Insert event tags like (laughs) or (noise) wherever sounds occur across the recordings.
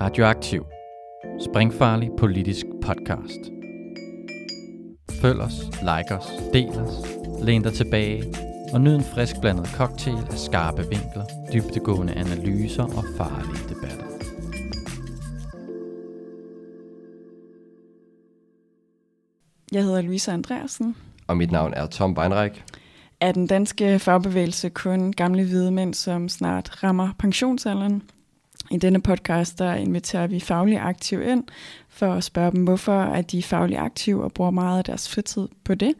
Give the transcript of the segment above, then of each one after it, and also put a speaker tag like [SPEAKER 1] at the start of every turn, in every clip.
[SPEAKER 1] Radioaktiv. Springfarlig politisk podcast. Følg os, like os, del os, læn dig tilbage og nyd en frisk blandet cocktail af skarpe vinkler, dybtegående analyser og farlige debatter.
[SPEAKER 2] Jeg hedder Louise Andreasen.
[SPEAKER 3] Og mit navn er Tom Beinreich.
[SPEAKER 2] Er den danske fagbevægelse kun gamle hvide mænd, som snart rammer pensionsalderen? I denne podcast der inviterer vi faglige aktive ind for at spørge dem, hvorfor er de faglige aktive og bruger meget af deres fritid på det.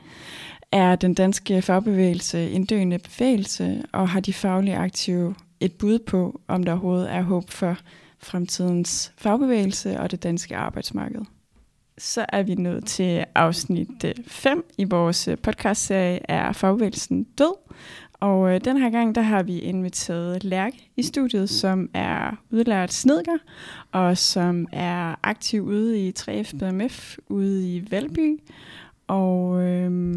[SPEAKER 2] Er den danske fagbevægelse en døende bevægelse, og har de faglige aktive et bud på, om der overhovedet er håb for fremtidens fagbevægelse og det danske arbejdsmarked? Så er vi nået til afsnit øh, 5 i vores øh, podcastserie Er fagbevægelsen død? Og øh, den her gang, der har vi inviteret Lærke i studiet, som er udlært snedker, og som er aktiv ude i 3F BMF ude i Valby. Og øh,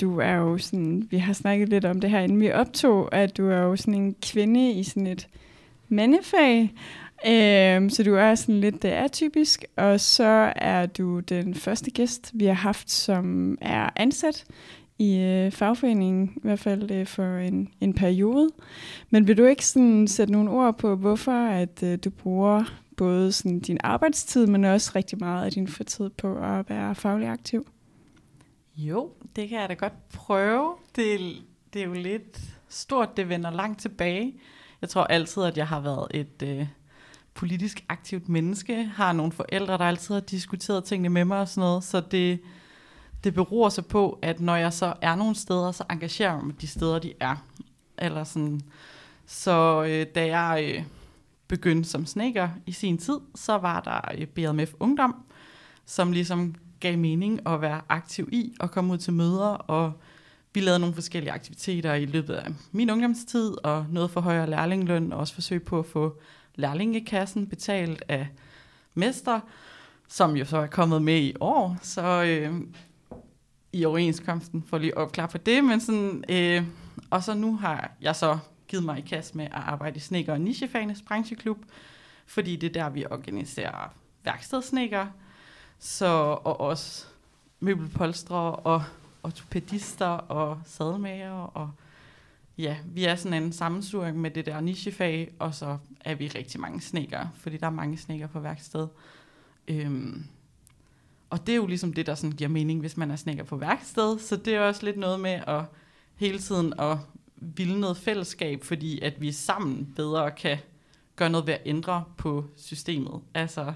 [SPEAKER 2] du er jo sådan, vi har snakket lidt om det her, inden vi optog, at du er jo sådan en kvinde i sådan et mandefag, Øhm, så du er sådan lidt atypisk, og så er du den første gæst, vi har haft, som er ansat i øh, fagforeningen, i hvert fald øh, for en, en periode. Men vil du ikke sådan sætte nogle ord på, hvorfor at øh, du bruger både sådan din arbejdstid, men også rigtig meget af din fritid på at være faglig aktiv?
[SPEAKER 4] Jo, det kan jeg da godt prøve. Det, det er jo lidt stort, det vender langt tilbage. Jeg tror altid, at jeg har været et øh, politisk aktivt menneske. Har nogle forældre, der altid har diskuteret tingene med mig og sådan noget. Så det, det beror så på, at når jeg så er nogle steder, så engagerer jeg mig de steder, de er. Eller sådan. Så øh, da jeg øh, begyndte som sneker i sin tid, så var der øh, BMF Ungdom, som ligesom gav mening at være aktiv i og komme ud til møder, og vi lavede nogle forskellige aktiviteter i løbet af min ungdomstid, og noget for højere lærlingløn, og også forsøg på at få lærlingekassen betalt af mester, som jo så er kommet med i år, så øh, i overenskomsten, for lige opklare for det, men sådan, øh, og så nu har jeg så givet mig i kast med at arbejde i Sneker og Nichefagenes brancheklub, fordi det er der, vi organiserer værkstedsnækker, så, og også møbelpolstre og ortopedister og sadelmager og ja, vi er sådan en sammensuring med det der nichefag, og så er vi rigtig mange snekker, fordi der er mange snekker på værksted. Øhm, og det er jo ligesom det, der sådan giver mening, hvis man er snekker på værksted, så det er også lidt noget med at hele tiden at ville noget fællesskab, fordi at vi sammen bedre kan gøre noget ved at ændre på systemet. Altså,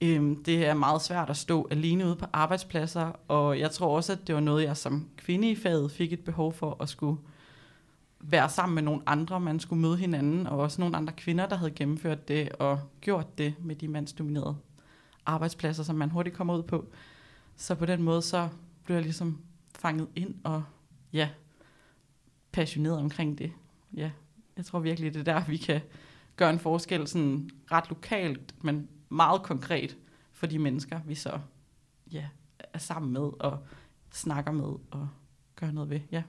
[SPEAKER 4] øhm, det er meget svært at stå alene ude på arbejdspladser, og jeg tror også, at det var noget, jeg som kvinde i faget fik et behov for at skulle være sammen med nogle andre, man skulle møde hinanden, og også nogle andre kvinder, der havde gennemført det og gjort det med de mandsdominerede arbejdspladser, som man hurtigt kommer ud på. Så på den måde, så blev jeg ligesom fanget ind og ja, passioneret omkring det. Ja, jeg tror virkelig, det er der, vi kan gøre en forskel sådan ret lokalt, men meget konkret for de mennesker, vi så ja, er sammen med og snakker med og gør noget ved. Ja.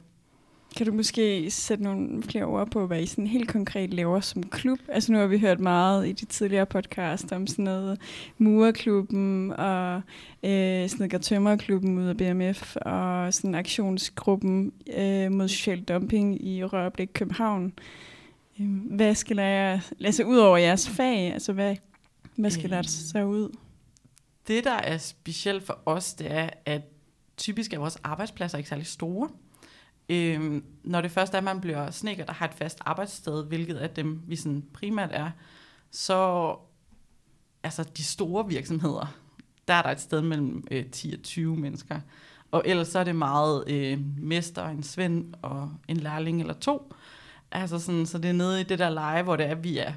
[SPEAKER 2] Kan du måske sætte nogle flere ord på, hvad I sådan helt konkret laver som klub? Altså nu har vi hørt meget i de tidligere podcast om sådan noget Murerklubben og øh, sådan Tømmerklubben ud af BMF og sådan aktionsgruppen øh, mod social dumping i Rørblik København. Øh, hvad skal der, altså ud over jeres fag, altså hvad, hvad skal der så ud?
[SPEAKER 4] Det, der er specielt for os, det er, at typisk er vores arbejdspladser ikke særlig store. Øhm, når det først er, at man bliver snikker, der har et fast arbejdssted, hvilket af dem vi sådan primært er, så altså de store virksomheder, der er der et sted mellem øh, 10 og 20 mennesker. Og ellers så er det meget øh, mester, en svend og en lærling eller to. Altså sådan, så det er nede i det der leje, hvor det er, vi er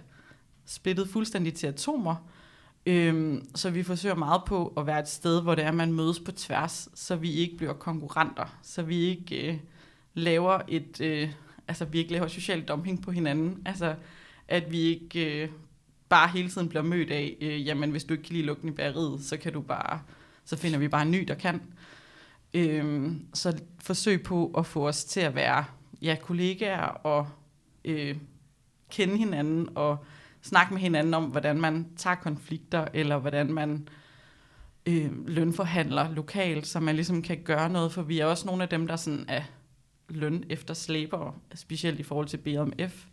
[SPEAKER 4] splittet fuldstændig til atomer. Øhm, så vi forsøger meget på at være et sted, hvor det er, at man mødes på tværs, så vi ikke bliver konkurrenter, så vi ikke... Øh, laver et, øh, altså vi ikke laver social dumping på hinanden. Altså at vi ikke øh, bare hele tiden bliver mødt af, øh, jamen hvis du ikke kan lide lugten i bæreriet, så kan du bare, så finder vi bare en ny, der kan. Øh, så forsøg på at få os til at være ja, kollegaer og øh, kende hinanden og snakke med hinanden om, hvordan man tager konflikter, eller hvordan man øh, lønforhandler lokalt, så man ligesom kan gøre noget, for vi er også nogle af dem, der sådan er løn efter slæber, specielt i forhold til BMF.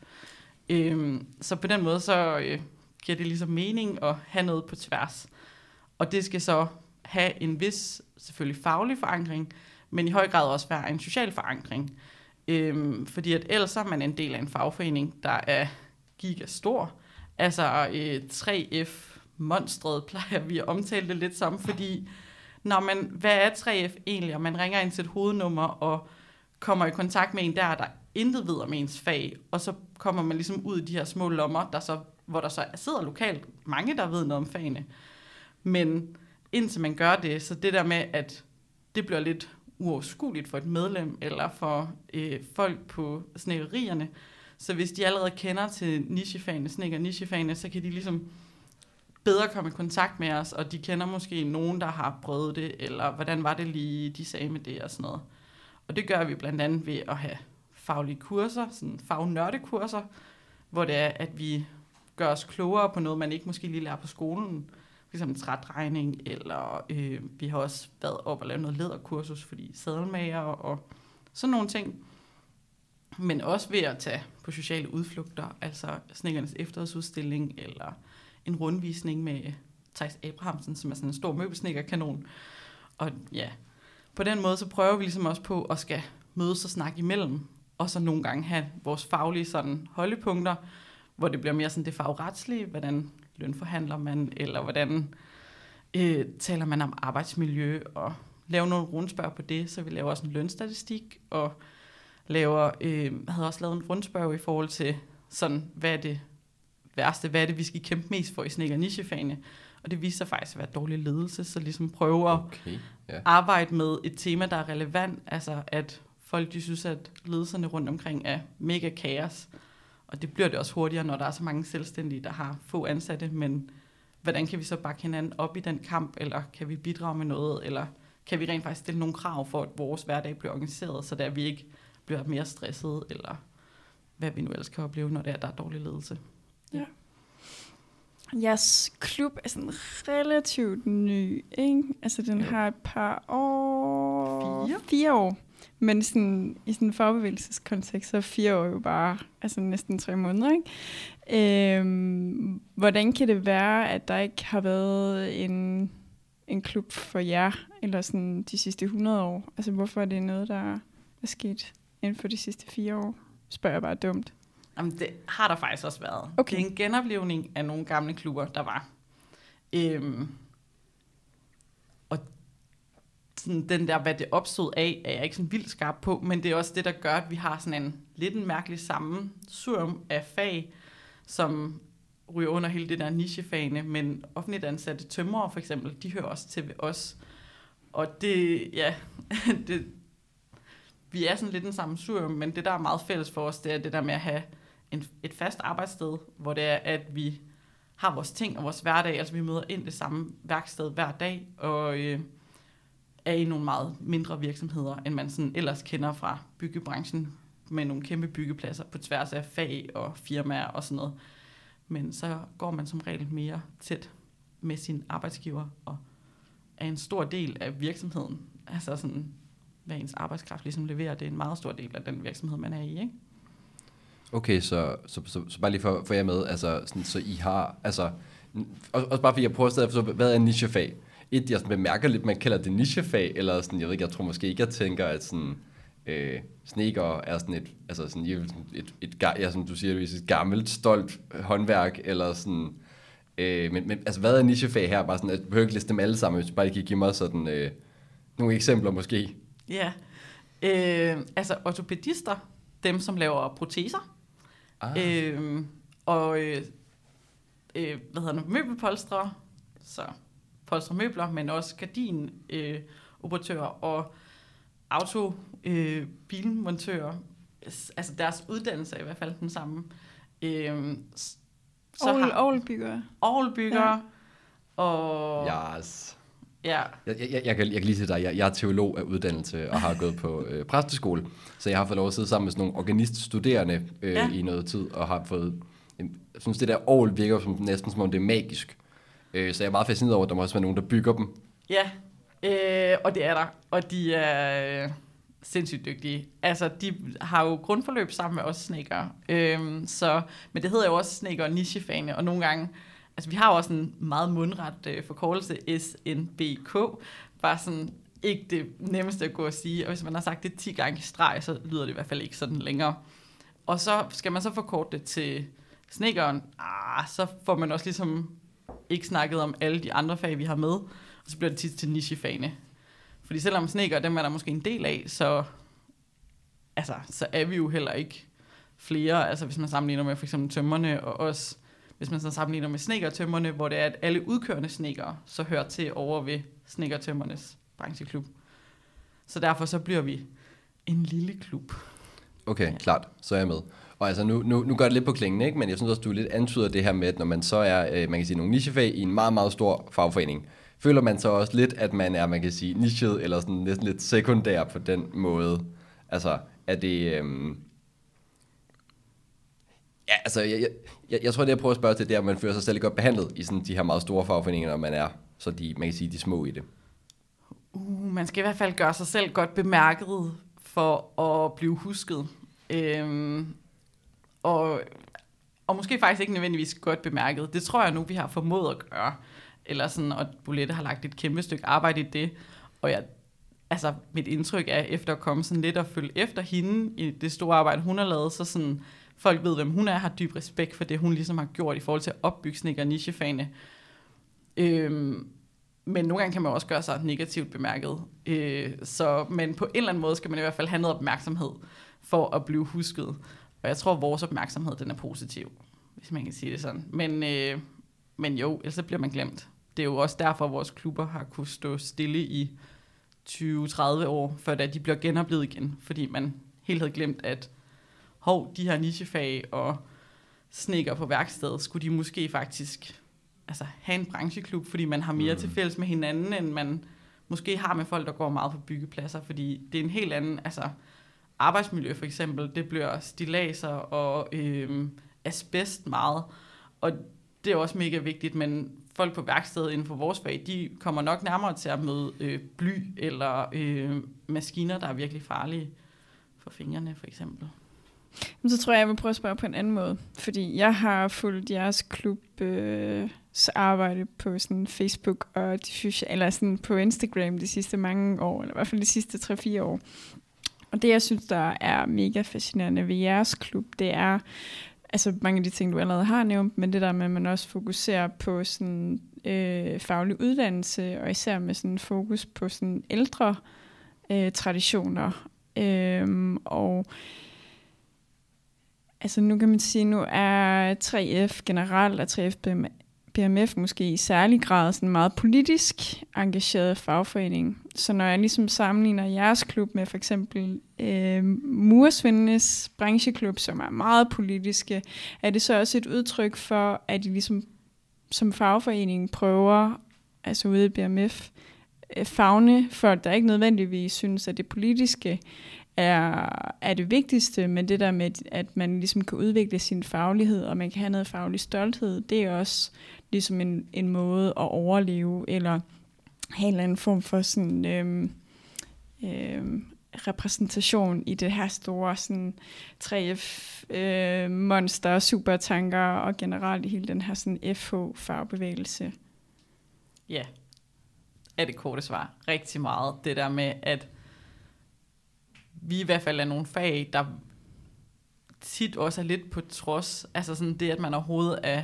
[SPEAKER 4] Øhm, så på den måde, så øh, giver det ligesom mening at have noget på tværs. Og det skal så have en vis, selvfølgelig faglig forankring, men i høj grad også være en social forankring. Øhm, fordi at ellers er man en del af en fagforening, der er gigastor. Altså øh, 3F monstret (laughs) plejer vi at omtale det lidt som, fordi når man, hvad er 3F egentlig, og man ringer ind til et hovednummer og kommer i kontakt med en der, der intet ved om ens fag, og så kommer man ligesom ud i de her små lommer, der så, hvor der så sidder lokalt mange, der ved noget om fagene. Men indtil man gør det, så det der med, at det bliver lidt uoverskueligt for et medlem, eller for øh, folk på snækkerierne, så hvis de allerede kender til nichefagene, snækker nichefagene, så kan de ligesom bedre komme i kontakt med os, og de kender måske nogen, der har prøvet det, eller hvordan var det lige, de sagde med det og sådan noget. Og det gør vi blandt andet ved at have faglige kurser, sådan fagnørdekurser, hvor det er, at vi gør os klogere på noget, man ikke måske lige lærer på skolen. For eksempel trætregning, eller øh, vi har også været op og lavet noget lederkursus, fordi sadelmager og sådan nogle ting. Men også ved at tage på sociale udflugter, altså Snækkernes efterårsudstilling, eller en rundvisning med Thijs Abrahamsen, som er sådan en stor møbelsnækkerkanon. Og ja, på den måde, så prøver vi ligesom også på at skal mødes og snakke imellem, og så nogle gange have vores faglige sådan holdepunkter, hvor det bliver mere sådan det fagretslige, hvordan lønforhandler man, eller hvordan øh, taler man om arbejdsmiljø, og lave nogle rundspørg på det, så vi laver også en lønstatistik, og laver, øh, havde også lavet en rundspørg i forhold til sådan, hvad er det værste, hvad er det, vi skal kæmpe mest for i snikker nichefagene, og det viser sig faktisk at være dårlig ledelse, så ligesom prøve at
[SPEAKER 3] Okay, ja.
[SPEAKER 4] arbejde med et tema, der er relevant, altså at folk de synes, at ledelserne rundt omkring er mega kaos, og det bliver det også hurtigere, når der er så mange selvstændige, der har få ansatte, men hvordan kan vi så bakke hinanden op i den kamp, eller kan vi bidrage med noget, eller kan vi rent faktisk stille nogle krav for, at vores hverdag bliver organiseret, så der vi ikke bliver mere stresset, eller hvad vi nu ellers kan opleve, når det er, der er dårlig ledelse.
[SPEAKER 2] Jeres klub er sådan relativt ny, ikke? Altså, den
[SPEAKER 3] Jo.
[SPEAKER 2] har et par år...
[SPEAKER 4] Fire?
[SPEAKER 2] Fire år. Men sådan, i sådan en fagbevægelseskontekst, så er fire år jo bare altså næsten tre måneder, ikke? Øhm, hvordan kan det være, at der ikke har været en, en klub for jer, eller sådan de sidste 100 år? Altså, hvorfor er det noget, der er sket inden for de sidste fire år? Spørger jeg bare dumt.
[SPEAKER 4] Jamen, det har der faktisk også været.
[SPEAKER 2] Okay.
[SPEAKER 4] Det er en genoplevning af nogle gamle klubber, der var. Øhm, og sådan den der, hvad det opstod af, er jeg ikke sådan vildt skarp på, men det er også det, der gør, at vi har sådan en lidt en mærkelig sammensurium af fag, som ryger under hele det der nichefagene, men offentligt ansatte tømrere for eksempel, de hører også til ved os. Og det, ja, (laughs) det, vi er sådan lidt en sammensurium, men det, der er meget fælles for os, det er det der med at have en, et fast arbejdssted, hvor det er, at vi har vores ting og vores hverdag, altså vi møder ind det samme værksted hver dag, og øh, er i nogle meget mindre virksomheder, end man sådan ellers kender fra byggebranchen, med nogle kæmpe byggepladser på tværs af fag og firmaer og sådan noget. Men så går man som regel mere tæt med sin arbejdsgiver, og er en stor del af virksomheden. Altså sådan, hvad ens arbejdskraft ligesom leverer, det er en meget stor del af den virksomhed, man er i, ikke?
[SPEAKER 3] Okay, så, så, så, så bare lige for, for jer med, altså, sådan, så I har, altså, også, også bare fordi jeg prøver stadig at forstå, hvad er en nichefag? Et, jeg sådan bemærker lidt, man kalder det nichefag, eller sådan, jeg ved ikke, jeg tror måske ikke, jeg tænker, at sådan, øh, sneker er sådan et, altså sådan, et, et, et, et ja, som du siger, et gammelt, stolt håndværk, eller sådan, øh, men, men altså, hvad er nichefag her? Bare sådan, jeg behøver ikke liste dem alle sammen, hvis du bare kan give mig sådan, øh, nogle eksempler måske.
[SPEAKER 4] Ja. Øh, altså ortopedister, dem som laver proteser,
[SPEAKER 3] Ah.
[SPEAKER 4] øh, og øh, øh, hvad hedder det, møbelpolstre, så polstre møbler, men også gardin øh, operatører og auto øh, bilmontører. Altså deres uddannelse er i hvert fald den samme. Øh, så
[SPEAKER 2] Aarhus,
[SPEAKER 4] har
[SPEAKER 2] Aarhus bygger.
[SPEAKER 4] Aarhusbyggere,
[SPEAKER 2] Ja.
[SPEAKER 4] og
[SPEAKER 3] Yes.
[SPEAKER 4] Ja,
[SPEAKER 3] Jeg, jeg, jeg, kan, jeg kan lige sige dig, jeg, jeg er teolog af uddannelse og har gået på øh, præsteskole, så jeg har fået lov at sidde sammen med sådan nogle organiststuderende øh,
[SPEAKER 4] Ja.
[SPEAKER 3] i noget tid, og har fået jeg synes, det der all virker som, næsten som om det er magisk. Øh, så jeg er meget fascineret over, at der må også være nogen, der bygger dem.
[SPEAKER 4] Ja, øh, og det er der. Og de er øh, sindssygt dygtige. Altså, de har jo grundforløb sammen med os snækker. Øh, så, men det hedder jo også snækker og nichefane, og nogle gange, altså vi har jo også en meget mundret øh, forkortelse, SNBK, bare sådan ikke det nemmeste at gå og sige, og hvis man har sagt det 10 gange i streg, så lyder det i hvert fald ikke sådan længere. Og så skal man så forkorte det til snekeren, ah, så får man også ligesom ikke snakket om alle de andre fag, vi har med, og så bliver det tit til nichefagene. Fordi selvom snekere, dem er der måske en del af, så, altså, så er vi jo heller ikke flere, altså hvis man sammenligner med for eksempel tømmerne, og os, hvis man så sammenligner med snekertømmerne, hvor det er, at alle udkørende snekker så hører til over ved snekertømmernes brancheklub. Så derfor så bliver vi en lille klub.
[SPEAKER 3] Okay, ja. klart. Så er jeg med. Og altså, nu, nu, nu gør det lidt på klingen, ikke? men jeg synes også, du lidt antyder det her med, at når man så er, øh, man kan sige, nogle nichefag i en meget, meget stor fagforening, føler man så også lidt, at man er, man kan sige, nichet, eller sådan næsten lidt sekundær på den måde. Altså, er det... Øhm Ja, altså, jeg, jeg, jeg jeg tror, det jeg prøver at spørge til, det er, om man føler sig selv godt behandlet i sådan de her meget store fagforeninger, når man er så de, man kan sige, de små i det.
[SPEAKER 4] Uh, man skal i hvert fald gøre sig selv godt bemærket for at blive husket. Øhm, og, og måske faktisk ikke nødvendigvis godt bemærket. Det tror jeg nu, vi har formået at gøre. Eller sådan, og Bolette har lagt et kæmpe stykke arbejde i det. Og jeg, altså, mit indtryk er, efter at komme sådan lidt og følge efter hende i det store arbejde, hun har lavet, så sådan, folk ved, hvem hun er, har dyb respekt for det, hun ligesom har gjort i forhold til at opbygge snikker nichefagene. Øhm, men nogle gange kan man også gøre sig negativt bemærket. Øh, så, men på en eller anden måde skal man i hvert fald have noget opmærksomhed for at blive husket. Og jeg tror, at vores opmærksomhed den er positiv, hvis man kan sige det sådan. Men, øh, men jo, ellers bliver man glemt. Det er jo også derfor, at vores klubber har kunne stå stille i 20-30 år, før da de bliver genoplevet igen. Fordi man helt havde glemt, at hov, de her nichefag og snekker på værkstedet, skulle de måske faktisk altså, have en brancheklub, fordi man har mere mm. til fælles med hinanden, end man måske har med folk, der går meget på byggepladser, fordi det er en helt anden, altså arbejdsmiljø for eksempel, det bliver stilaser og øh, asbest meget, og det er også mega vigtigt, men folk på værkstedet inden for vores fag, de kommer nok nærmere til at møde øh, bly eller øh, maskiner, der er virkelig farlige for fingrene for eksempel.
[SPEAKER 2] Så tror jeg, jeg vil prøve at spørge på en anden måde. Fordi jeg har fulgt jeres klub øh, arbejde på sådan Facebook og de sociale, eller sådan på Instagram de sidste mange år, eller i hvert fald de sidste 3-4 år. Og det, jeg synes, der er mega fascinerende ved jeres klub, det er altså mange af de ting, du allerede har nævnt, men det der med, at man også fokuserer på sådan øh, faglig uddannelse, og især med sådan fokus på sådan ældre øh, traditioner. Øh, og altså nu kan man sige, nu er 3F generelt, og 3F BMF måske i særlig grad sådan en meget politisk engageret fagforening. Så når jeg ligesom sammenligner jeres klub med for eksempel øh, Mursvindenes brancheklub, som er meget politiske, er det så også et udtryk for, at I ligesom som fagforening prøver, altså ude i BMF, øh, fagne folk, der ikke nødvendigvis synes, at det politiske er, er det vigtigste, men det der med, at man ligesom kan udvikle sin faglighed, og man kan have noget faglig stolthed, det er også ligesom en, en måde at overleve, eller have en eller anden form for sådan, øhm, øhm, repræsentation i det her store sådan 3F øh, monster, supertanker og generelt i hele den her sådan FH fagbevægelse.
[SPEAKER 4] Ja, er det korte svar. Rigtig meget. Det der med, at vi i hvert fald er nogle fag, der tit også er lidt på trods. Altså sådan det, at man overhovedet er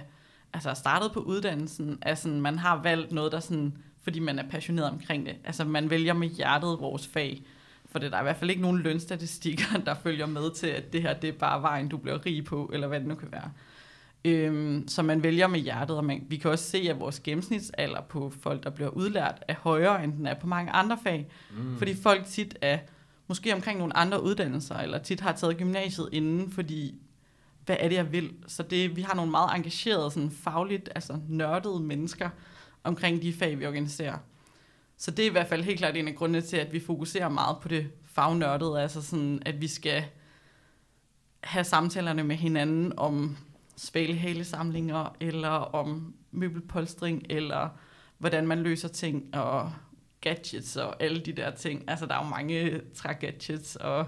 [SPEAKER 4] altså startet på uddannelsen, er sådan, man har valgt noget, der sådan, fordi man er passioneret omkring det. Altså man vælger med hjertet vores fag. For det der er i hvert fald ikke nogen lønstatistikker, (laughs) der følger med til, at det her det er bare vejen, du bliver rig på, eller hvad det nu kan være. Øhm, så man vælger med hjertet, og man, vi kan også se, at vores gennemsnitsalder på folk, der bliver udlært, er højere, end den er på mange andre fag. Mm. Fordi folk tit er måske omkring nogle andre uddannelser, eller tit har taget gymnasiet inden, fordi hvad er det, jeg vil? Så det, vi har nogle meget engagerede, sådan fagligt, altså nørdede mennesker omkring de fag, vi organiserer. Så det er i hvert fald helt klart en af grundene til, at vi fokuserer meget på det fagnørdede, altså sådan, at vi skal have samtalerne med hinanden om svalehalesamlinger, eller om møbelpolstring, eller hvordan man løser ting, og gadgets og alle de der ting. Altså, der er jo mange trægadgets, og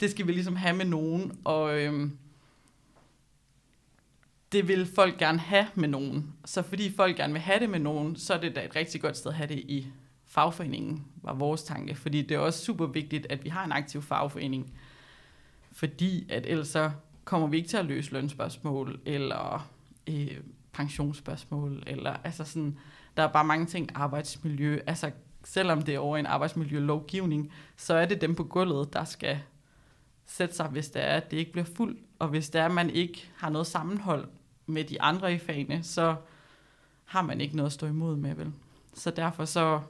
[SPEAKER 4] det skal vi ligesom have med nogen, og øhm, det vil folk gerne have med nogen. Så fordi folk gerne vil have det med nogen, så er det da et rigtig godt sted at have det i fagforeningen, var vores tanke. Fordi det er også super vigtigt, at vi har en aktiv fagforening. Fordi at ellers så kommer vi ikke til at løse lønspørgsmål, eller øh, pensionsspørgsmål, eller altså sådan, der er bare mange ting, arbejdsmiljø, altså selvom det er over en arbejdsmiljølovgivning, så er det dem på gulvet, der skal sætte sig, hvis det er, at det ikke bliver fuldt, og hvis det er, at man ikke har noget sammenhold med de andre i fagene, så har man ikke noget at stå imod med, vel? Så derfor så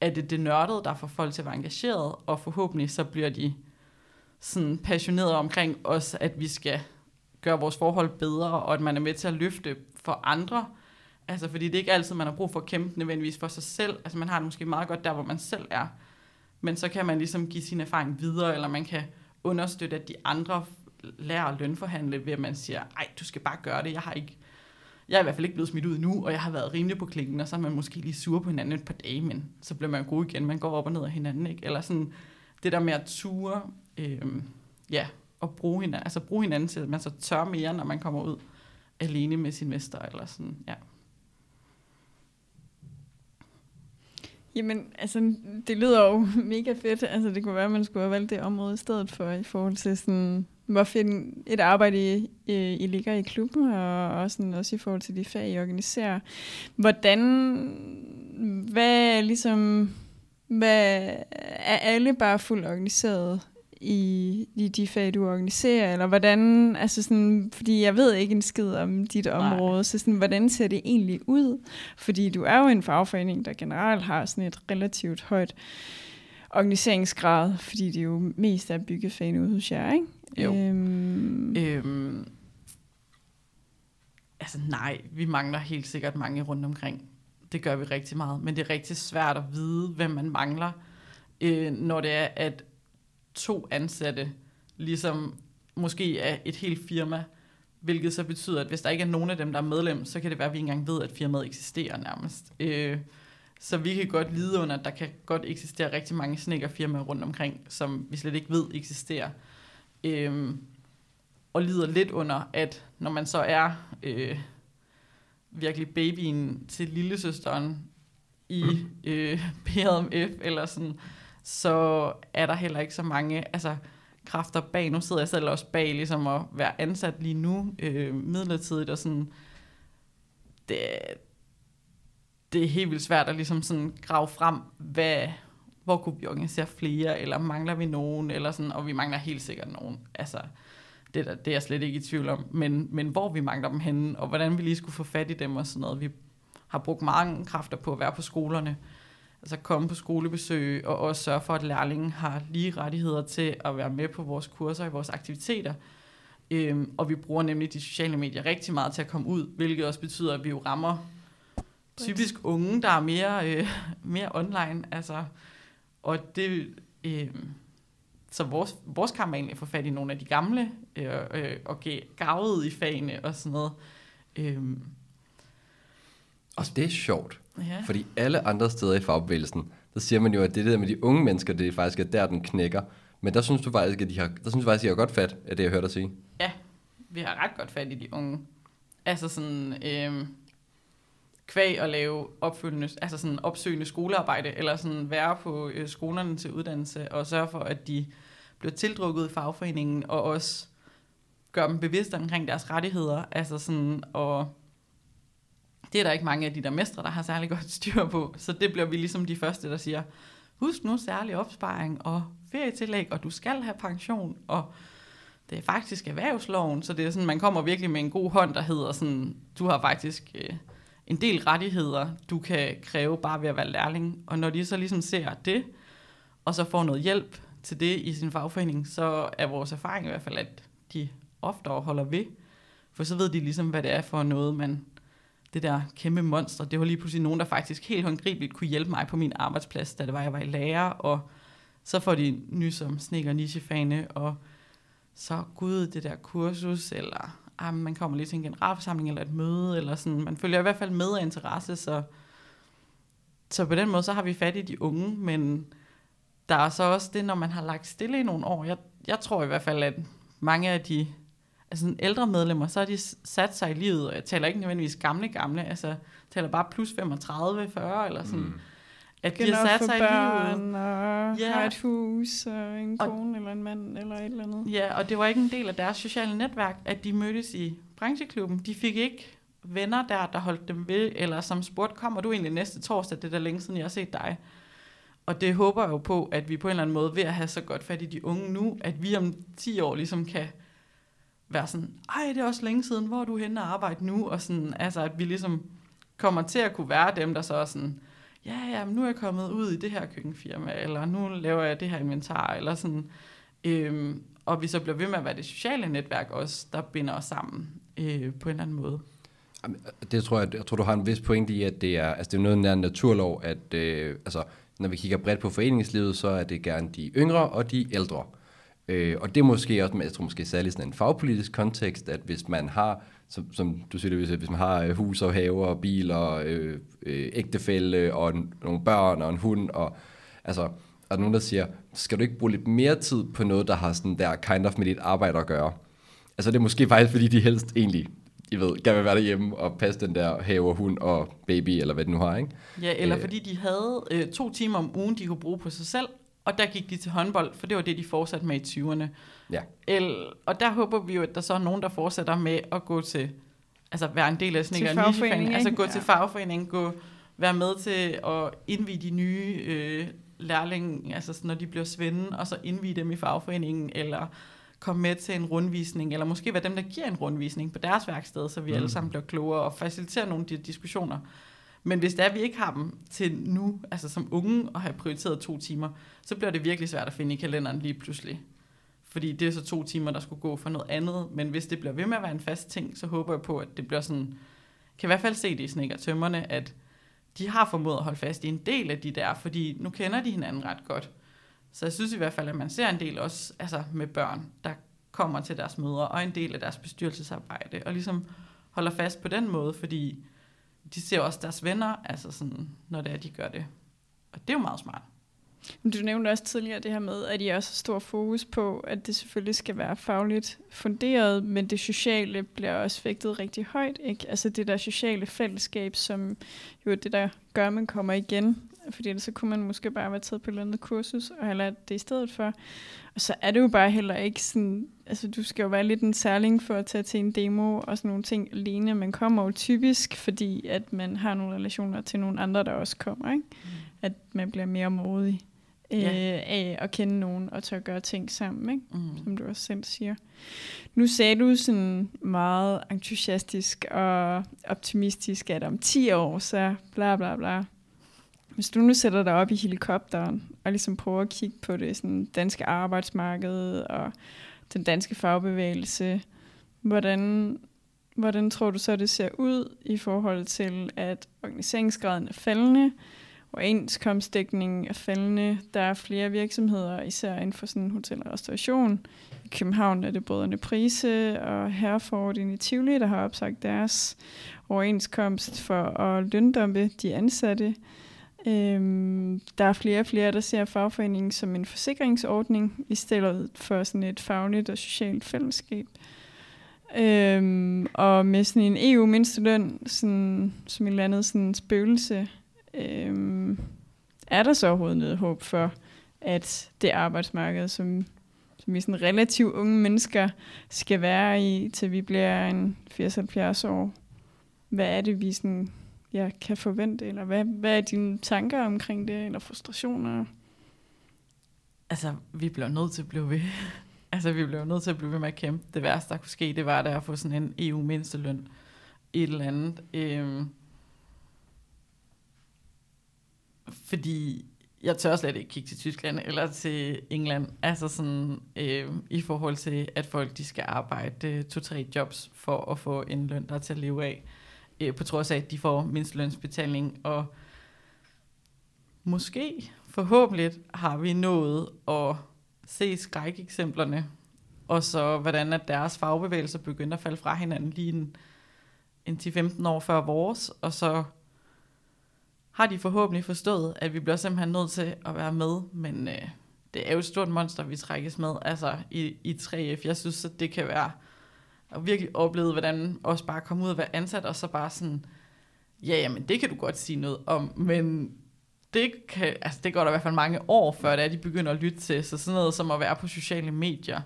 [SPEAKER 4] er det det nørdede, der får folk til at være engageret, og forhåbentlig så bliver de sådan passionerede omkring os, at vi skal gøre vores forhold bedre, og at man er med til at løfte for andre. Altså, fordi det er ikke altid, man har brug for at kæmpe nødvendigvis for sig selv. Altså, man har det måske meget godt der, hvor man selv er. Men så kan man ligesom give sin erfaring videre, eller man kan understøtte, at de andre lærer at lønforhandle, ved at man siger, ej, du skal bare gøre det, jeg har ikke jeg er i hvert fald ikke blevet smidt ud nu, og jeg har været rimelig på klingen, og så er man måske lige sur på hinanden et par dage, men så bliver man god igen, man går op og ned af hinanden, ikke? Eller sådan, det der med at ture, øh, ja, og bruge hinanden, altså bruge hinanden til, at man så tør mere, når man kommer ud alene med sin mester, eller sådan, ja.
[SPEAKER 2] Jamen, altså, det lyder jo (laughs) mega fedt. Altså, det kunne være, at man skulle have valgt det område i stedet for, i forhold til sådan, hvor fedt et arbejde, I, I ligger i klubben, og også, sådan, også i forhold til de fag, I organiserer. Hvordan, hvad ligesom, hvad, er alle bare fuldt organiseret i, i de fag, du organiserer, eller hvordan, altså sådan, fordi jeg ved ikke en skid om dit område, Nej. så sådan, hvordan ser det egentlig ud? Fordi du er jo en fagforening, der generelt har sådan et relativt højt organiseringsgrad, fordi det er jo mest af byggefagene ude hos jer, ikke?
[SPEAKER 4] Jo. Øhm. Øhm, altså nej, vi mangler helt sikkert mange rundt omkring. Det gør vi rigtig meget, men det er rigtig svært at vide, hvem man mangler, øh, når det er, at to ansatte ligesom måske er et helt firma, hvilket så betyder, at hvis der ikke er nogen af dem, der er medlem, så kan det være, at vi ikke engang ved, at firmaet eksisterer nærmest. Øh, så vi kan godt lide under, at der kan godt eksistere rigtig mange snækkerfirmaer rundt omkring, som vi slet ikke ved eksisterer. Øh, og lider lidt under, at når man så er øh, virkelig babyen til lillesøsteren i øh, (laughs) PMF, eller sådan, så er der heller ikke så mange altså, kræfter bag. Nu sidder jeg selv også bag ligesom at være ansat lige nu øh, midlertidigt, og sådan, det, det er helt vildt svært at ligesom sådan grave frem, hvad, hvor kunne vi organisere flere, eller mangler vi nogen, eller sådan, og vi mangler helt sikkert nogen. Altså, det, der, det er jeg slet ikke i tvivl om. Men, men hvor vi mangler dem henne, og hvordan vi lige skulle få fat i dem og sådan noget. Vi har brugt mange kræfter på at være på skolerne, altså komme på skolebesøg, og også sørge for, at lærlingen har lige rettigheder til at være med på vores kurser og vores aktiviteter. Øhm, og vi bruger nemlig de sociale medier rigtig meget til at komme ud, hvilket også betyder, at vi jo rammer typisk unge, der er mere, øh, mere online. Altså, og det, øh, så vores, vores kamp er egentlig at få fat i nogle af de gamle, øh, øh, og gavet i fagene og sådan noget. Øh,
[SPEAKER 3] og det er sjovt, ja. fordi alle andre steder i fagbevægelsen, der siger man jo, at det der med de unge mennesker, det er faktisk er der, den knækker. Men der synes du faktisk, at de har, der synes du faktisk, at I har godt fat af det, jeg hørte dig sige.
[SPEAKER 4] Ja, vi har ret godt fat i de unge. Altså sådan, øh, kvæg at lave opfølgende, altså sådan opsøgende skolearbejde, eller sådan være på øh, skolerne til uddannelse, og sørge for, at de bliver tildrukket i fagforeningen, og også gøre dem bevidste omkring deres rettigheder, altså sådan, og det er der ikke mange af de der mestre, der har særlig godt styr på, så det bliver vi ligesom de første, der siger, husk nu særlig opsparing og ferietillæg, og du skal have pension, og det er faktisk erhvervsloven, så det er sådan, man kommer virkelig med en god hånd, der hedder sådan, du har faktisk øh, en del rettigheder, du kan kræve bare ved at være lærling. Og når de så ligesom ser det, og så får noget hjælp til det i sin fagforening, så er vores erfaring i hvert fald, at de oftere holder ved. For så ved de ligesom, hvad det er for noget, man det der kæmpe monster, det var lige pludselig nogen, der faktisk helt håndgribeligt kunne hjælpe mig på min arbejdsplads, da det var, jeg var i lærer, og så får de ny som sneker nichefane, og så gud, det der kursus, eller ah, man kommer lige til en generalforsamling eller et møde, eller sådan, man følger i hvert fald med af interesse, så, så på den måde, så har vi fat i de unge, men der er så også det, når man har lagt stille i nogle år. Jeg, jeg tror i hvert fald, at mange af de altså ældre medlemmer, så har de sat sig i livet, og jeg taler ikke nødvendigvis gamle gamle, altså jeg taler bare plus 35, 40 eller sådan. Mm.
[SPEAKER 2] At de har sat sig børn, i livet. og ja. har et hus, og en og, kone eller en mand, eller et eller andet.
[SPEAKER 4] Ja, og det var ikke en del af deres sociale netværk, at de mødtes i brancheklubben. De fik ikke venner der, der holdt dem ved, eller som spurgte, kommer du egentlig næste torsdag, det er da længe siden, jeg har set dig. Og det håber jeg jo på, at vi på en eller anden måde ved at have så godt fat i de unge nu, at vi om 10 år ligesom kan være sådan, ej, det er også længe siden, hvor er du henne og arbejde nu? Og sådan, altså, at vi ligesom kommer til at kunne være dem, der så er sådan, ja, ja, men nu er jeg kommet ud i det her køkkenfirma, eller nu laver jeg det her inventar, eller sådan. Øhm, og vi så bliver ved med at være det sociale netværk også, der binder os sammen øh, på en eller anden måde.
[SPEAKER 3] Det tror jeg, jeg tror, du har en vis pointe i, at det er, altså det er noget nær en naturlov, at øh, altså, når vi kigger bredt på foreningslivet, så er det gerne de yngre og de ældre. Øh, og det er måske også, jeg tror måske særligt sådan en fagpolitisk kontekst, at hvis man har, som, som du siger hvis man har øh, hus og haver og bil og øh, øh, ægtefælde og en, nogle børn og en hund, og altså, er der nogen, der siger, skal du ikke bruge lidt mere tid på noget, der har sådan der kind of med dit arbejde at gøre? Altså det er måske faktisk, fordi de helst egentlig i ved, gerne vil være derhjemme og passe den der have, hund og baby, eller hvad det nu har, ikke?
[SPEAKER 4] Ja, eller øh. fordi de havde øh, to timer om ugen, de kunne bruge på sig selv, og der gik de til håndbold, for det var det, de fortsatte med i 20'erne.
[SPEAKER 3] Ja.
[SPEAKER 4] El, og der håber vi jo, at der så er nogen, der fortsætter med at gå til, altså være en del af sådan en nichefagforening, altså gå ja. til fagforeningen, gå, være med til at indvide de nye øh, lærlinge, altså når de bliver svende, og så indvide dem i fagforeningen, eller komme med til en rundvisning, eller måske være dem, der giver en rundvisning på deres værksted, så vi mm. alle sammen bliver klogere og faciliterer nogle af de diskussioner. Men hvis det er, at vi ikke har dem til nu, altså som unge, og have prioriteret to timer, så bliver det virkelig svært at finde i kalenderen lige pludselig. Fordi det er så to timer, der skulle gå for noget andet. Men hvis det bliver ved med at være en fast ting, så håber jeg på, at det bliver sådan... Kan i hvert fald se det i Snikker Tømmerne, at de har formået at holde fast i en del af de der, fordi nu kender de hinanden ret godt. Så jeg synes i hvert fald, at man ser en del også altså med børn, der kommer til deres mødre, og en del af deres bestyrelsesarbejde, og ligesom holder fast på den måde, fordi de ser også deres venner, altså sådan, når det er, de gør det. Og det er jo meget smart.
[SPEAKER 2] Du nævnte også tidligere det her med, at I også har stor fokus på, at det selvfølgelig skal være fagligt funderet, men det sociale bliver også vægtet rigtig højt. Ikke? Altså det der sociale fællesskab, som jo er det, der gør, at man kommer igen. Fordi så kunne man måske bare være taget på et eller andet kursus og have lært det i stedet for. Og så er det jo bare heller ikke sådan, altså du skal jo være lidt en særling for at tage til en demo og sådan nogle ting alene. Man kommer jo typisk, fordi at man har nogle relationer til nogle andre, der også kommer. Ikke? Mm. At man bliver mere modig øh, ja. af at kende nogen og tør gøre ting sammen, ikke? Mm. som du også selv siger. Nu sagde du sådan meget entusiastisk og optimistisk, at om 10 år, så bla bla bla. Hvis du nu sætter dig op i helikopteren og ligesom prøver at kigge på det sådan danske arbejdsmarked og den danske fagbevægelse, hvordan, hvordan tror du så, det ser ud i forhold til, at organiseringsgraden er faldende, overenskomstdækningen er faldende. Der er flere virksomheder, især inden for sådan hotel og restauration. I København er det brødrene Prise og Herford i Tivoli, der har opsagt deres overenskomst for at løndumpe de ansatte. Øhm, der er flere og flere, der ser fagforeningen som en forsikringsordning, i stedet for sådan et fagligt og socialt fællesskab. Øhm, og med sådan en EU-mindsteløn, sådan, som et eller andet sådan spøgelse, øhm, er der så overhovedet noget håb for, at det arbejdsmarked, som, som vi sådan relativt unge mennesker skal være i, til vi bliver en 80-70 år, hvad er det, vi sådan jeg kan forvente? Eller hvad, hvad er dine tanker omkring det, eller frustrationer?
[SPEAKER 4] Altså, vi bliver nødt til at blive ved. (laughs) altså, vi bliver nødt til at blive ved med at kæmpe. Det værste, der kunne ske, det var der at få sådan en EU-mindsteløn. Et eller andet. Øhm, fordi jeg tør slet ikke kigge til Tyskland eller til England, altså sådan øh, i forhold til, at folk de skal arbejde øh, to-tre jobs for at få en løn, der er til at leve af øh, på trods af, at de får mindstelønsbetaling. Og måske, forhåbentlig, har vi nået at se skrækeksemplerne og så hvordan at deres fagbevægelser begynder at falde fra hinanden lige en, en 10-15 år før vores, og så har de forhåbentlig forstået, at vi bliver simpelthen nødt til at være med, men øh, det er jo et stort monster, vi trækkes med, altså i, i 3F. Jeg synes, at det kan være og virkelig oplevede, hvordan også bare komme ud og være ansat, og så bare sådan, ja, jamen det kan du godt sige noget om, men det, kan, altså, det går der i hvert fald mange år før, det er, de begynder at lytte til, så sådan noget som at være på sociale medier,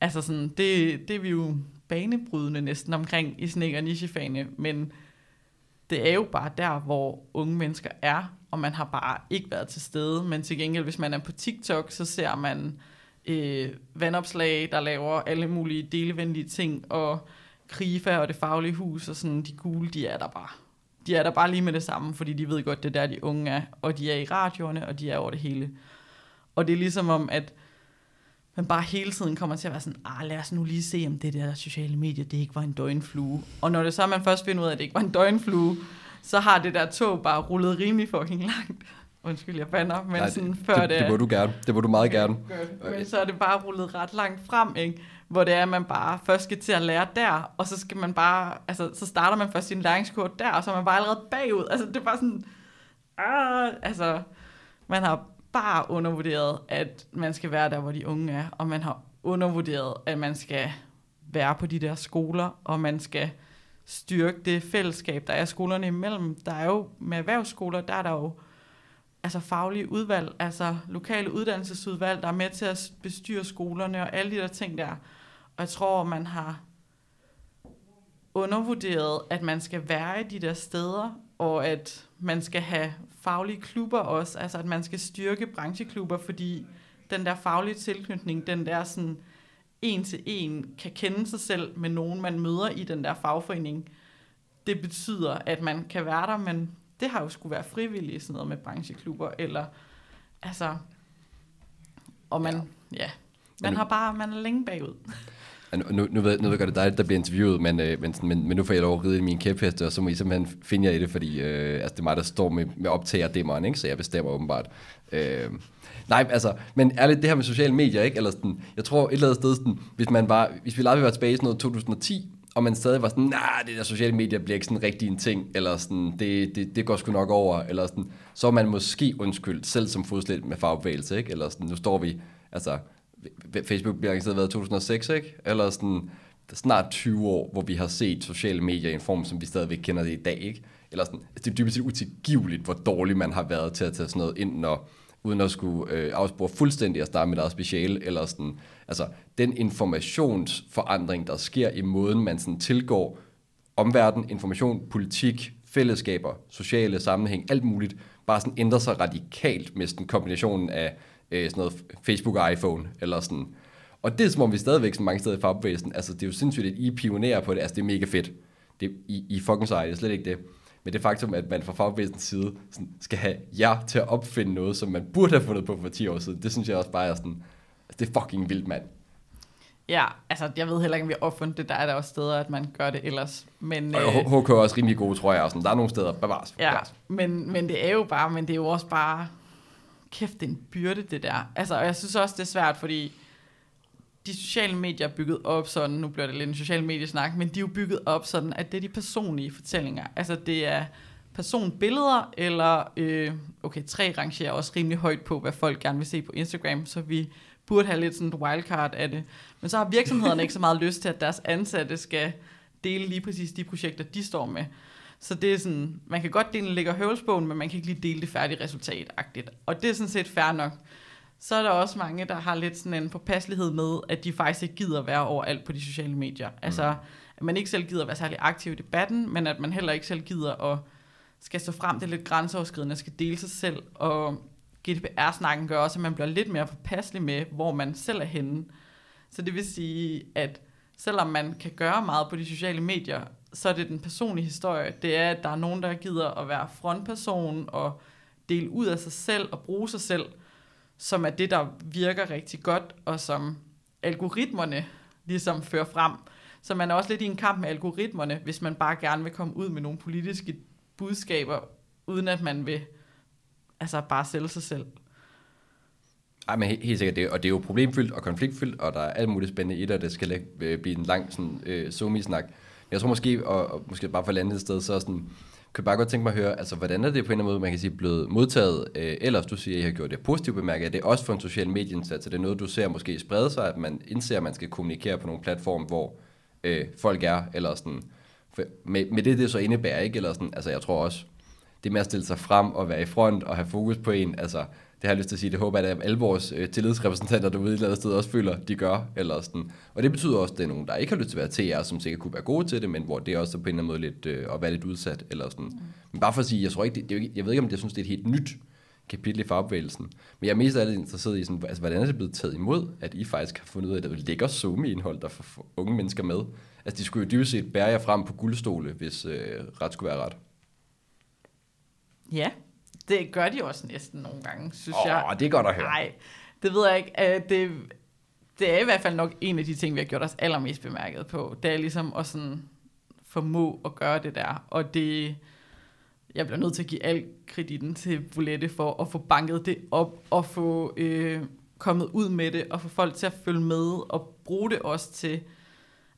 [SPEAKER 4] altså sådan, det, det er vi jo banebrydende næsten omkring i snik- og nichefagene, men det er jo bare der, hvor unge mennesker er, og man har bare ikke været til stede. Men til gengæld, hvis man er på TikTok, så ser man øh, vandopslag, der laver alle mulige delevenlige ting, og Krifa og det faglige hus, og sådan de gule, de er der bare. De er der bare lige med det samme, fordi de ved godt, det er der, de unge er, og de er i radioerne, og de er over det hele. Og det er ligesom om, at man bare hele tiden kommer til at være sådan, ah, lad os nu lige se, om det der sociale medier, det ikke var en døgnflue. Og når det så man først finder ud af, at det ikke var en døgnflue, så har det der tog bare rullet rimelig fucking langt. Undskyld, jeg bander, men
[SPEAKER 3] Nej,
[SPEAKER 4] sådan
[SPEAKER 3] det,
[SPEAKER 4] før
[SPEAKER 3] det,
[SPEAKER 4] det,
[SPEAKER 3] det må du gerne. Det må du meget gerne.
[SPEAKER 4] men så er det bare rullet ret langt frem, ikke? hvor det er, at man bare først skal til at lære der, og så skal man bare, altså, så starter man først sin læringskort der, og så er man bare allerede bagud. Altså, det er bare sådan, ah, altså, man har bare undervurderet, at man skal være der, hvor de unge er, og man har undervurderet, at man skal være på de der skoler, og man skal styrke det fællesskab, der er skolerne imellem. Der er jo med erhvervsskoler, der er der jo altså faglige udvalg, altså lokale uddannelsesudvalg, der er med til at bestyre skolerne og alle de der ting der. Og jeg tror, man har undervurderet, at man skal være i de der steder, og at man skal have faglige klubber også, altså at man skal styrke brancheklubber, fordi den der faglige tilknytning, den der sådan en til en kan kende sig selv med nogen, man møder i den der fagforening, det betyder, at man kan være der, men det har jo skulle være frivilligt, sådan noget med brancheklubber, eller altså, og man, ja, ja man har bare, man er længe bagud.
[SPEAKER 3] Nu, nu, nu, ved, nu ved jeg godt, det er dig, der bliver interviewet, men, øh, men, men, men nu får jeg lov at ride i min kæpheste, og så må I simpelthen finde jer i det, fordi øh, altså, det er mig, der står med, med optager dæmmeren, ikke? så jeg bestemmer åbenbart. Øh, nej, altså, men ærligt, det her med sociale medier, ikke? Eller sådan, jeg tror et eller andet sted, sådan, hvis, man bare, hvis vi aldrig var tilbage i sådan noget 2010, og man stadig var sådan, nej, det der sociale medier bliver ikke sådan rigtig en ting, eller sådan, det, det, det går sgu nok over, eller sådan, så er man måske undskyldt, selv som fodslæt med fagbevægelse, ikke? Eller sådan, nu står vi, altså, Facebook bliver lanceret været 2006, ikke? Eller sådan, snart 20 år, hvor vi har set sociale medier i en form, som vi stadigvæk kender det i dag, ikke? Eller sådan, altså, det er dybest set utilgiveligt, hvor dårlig man har været til at tage sådan noget ind, når, uden at skulle øh, afspore fuldstændig at starte med deres speciale, eller sådan, altså den informationsforandring, der sker i måden, man sådan tilgår omverden, information, politik, fællesskaber, sociale sammenhæng, alt muligt, bare sådan ændrer sig radikalt med sådan kombinationen af øh, sådan noget Facebook og iPhone, eller sådan. Og det er som om vi stadigvæk så mange steder i fagbevægelsen, altså det er jo sindssygt, at I er pionerer på det, altså det er mega fedt. Det, I, I fucking sej, det er slet ikke det. Men det faktum, at man fra fagbevægelsens side sådan, skal have jer til at opfinde noget, som man burde have fundet på for 10 år siden, det synes jeg også bare er sådan, altså det er fucking vildt, mand.
[SPEAKER 4] Ja, altså jeg ved heller ikke, om vi har opfundet det. Der er der også steder, at man gør det ellers. Men,
[SPEAKER 3] Og
[SPEAKER 4] øh,
[SPEAKER 3] HK er også rimelig gode, tror jeg. Og sådan. Der er nogle steder, bevares.
[SPEAKER 4] ja,
[SPEAKER 3] bevares.
[SPEAKER 4] men, men det er jo bare, men det er jo også bare, kæft, det er en byrde, det der. Altså, og jeg synes også, det er svært, fordi de sociale medier er bygget op sådan, nu bliver det lidt en social mediesnak, men de er jo bygget op sådan, at det er de personlige fortællinger. Altså det er personbilleder, eller, øh, okay, tre rangerer også rimelig højt på, hvad folk gerne vil se på Instagram, så vi burde have lidt sådan et wildcard af det. Men så har virksomhederne ikke så meget lyst til, at deres ansatte skal dele lige præcis de projekter, de står med. Så det er sådan, man kan godt dele en lækker høvelsbogen, men man kan ikke lige dele det færdige resultat. Og det er sådan set fair nok. Så er der også mange, der har lidt sådan en påpasselighed med, at de faktisk ikke gider være overalt på de sociale medier. Altså, at man ikke selv gider være særlig aktiv i debatten, men at man heller ikke selv gider at skal stå frem, det er lidt grænseoverskridende, skal dele sig selv, og GDPR-snakken gør også, at man bliver lidt mere påpasselig med, hvor man selv er henne. Så det vil sige, at selvom man kan gøre meget på de sociale medier, så er det den personlige historie. Det er, at der er nogen, der gider at være frontperson og dele ud af sig selv og bruge sig selv, som er det, der virker rigtig godt, og som algoritmerne ligesom fører frem. Så man er også lidt i en kamp med algoritmerne, hvis man bare gerne vil komme ud med nogle politiske budskaber, uden at man vil altså bare sælge sig selv.
[SPEAKER 3] Ej, men helt, sikkert, det, og det er jo problemfyldt og konfliktfyldt, og der er alt muligt spændende i det, og det skal øh, blive en lang sådan, øh, somi-snak. Men jeg tror måske, og, og måske bare for at lande et sted, så sådan, kan jeg bare godt tænke mig at høre, altså hvordan er det på en eller anden måde, man kan sige, blevet modtaget, øh, ellers? Du siger, at I har gjort det positivt bemærket, er det også for en social medieindsats, er det noget, du ser måske sprede sig, at man indser, at man skal kommunikere på nogle platforme, hvor øh, folk er, eller sådan, med, med det, det så indebærer, ikke? Eller sådan, altså jeg tror også, det med at stille sig frem og være i front og have fokus på en, altså det har jeg lyst til at sige, det håber jeg, at alle vores øh, tillidsrepræsentanter derude et eller andet sted også føler, de gør. Eller sådan. Og det betyder også, at det er nogen, der ikke har lyst til at være TR, som sikkert kunne være gode til det, men hvor det er også på en eller anden måde lidt, øh, at være lidt udsat. Eller sådan. Mm. Men bare for at sige, jeg tror ikke, det, det er ikke, jeg ved ikke, om jeg synes, det er et helt nyt kapitel i fagbevægelsen. Men jeg er mest af alt interesseret i, sådan, altså, hvordan er det blevet taget imod, at I faktisk har fundet ud af, at der ligger Zoom-indhold, der får unge mennesker med. Altså, de skulle jo dybest set bære jer frem på guldstole, hvis øh, ret skulle være ret.
[SPEAKER 4] Ja, det gør de også næsten nogle gange, synes
[SPEAKER 3] Åh,
[SPEAKER 4] jeg.
[SPEAKER 3] det er godt at høre.
[SPEAKER 4] Nej, det ved jeg ikke. Øh, Det, det er i hvert fald nok en af de ting, vi har gjort os allermest bemærket på. Det er ligesom at sådan formå at gøre det der. Og det, jeg bliver nødt til at give al kreditten til Bolette for at få banket det op og få øh, kommet ud med det og få folk til at følge med og bruge det også til,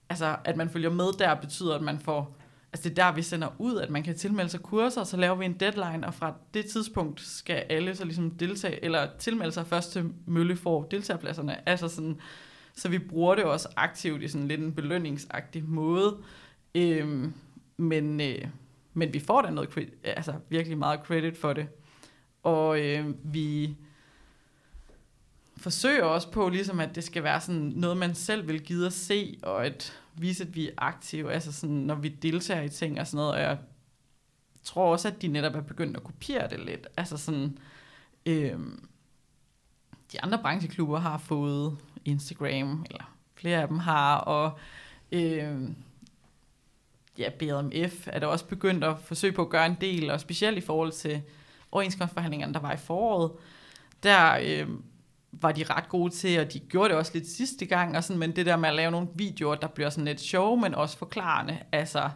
[SPEAKER 4] altså at man følger med der betyder, at man får, altså det er der, vi sender ud, at man kan tilmelde sig kurser, og så laver vi en deadline, og fra det tidspunkt skal alle så ligesom deltage, eller tilmelde sig først til Mølle for deltagerpladserne, altså sådan, så vi bruger det også aktivt i sådan lidt en belønningsagtig måde, øhm, men, øh, men vi får da noget, altså virkelig meget credit for det, og øh, vi forsøger også på, ligesom at det skal være sådan noget, man selv vil give at se, og at vise, at vi er aktive, altså sådan, når vi deltager i ting og sådan noget, og jeg tror også, at de netop er begyndt at kopiere det lidt. Altså sådan, øhm, de andre brancheklubber har fået Instagram, eller flere af dem har, og øhm, ja, BMF er der også begyndt at forsøge på at gøre en del, og specielt i forhold til overenskomstforhandlingerne, der var i foråret, der øhm, var de ret gode til, og de gjorde det også lidt sidste gang, og sådan, men det der med at lave nogle videoer, der bliver sådan lidt show, men også forklarende, altså,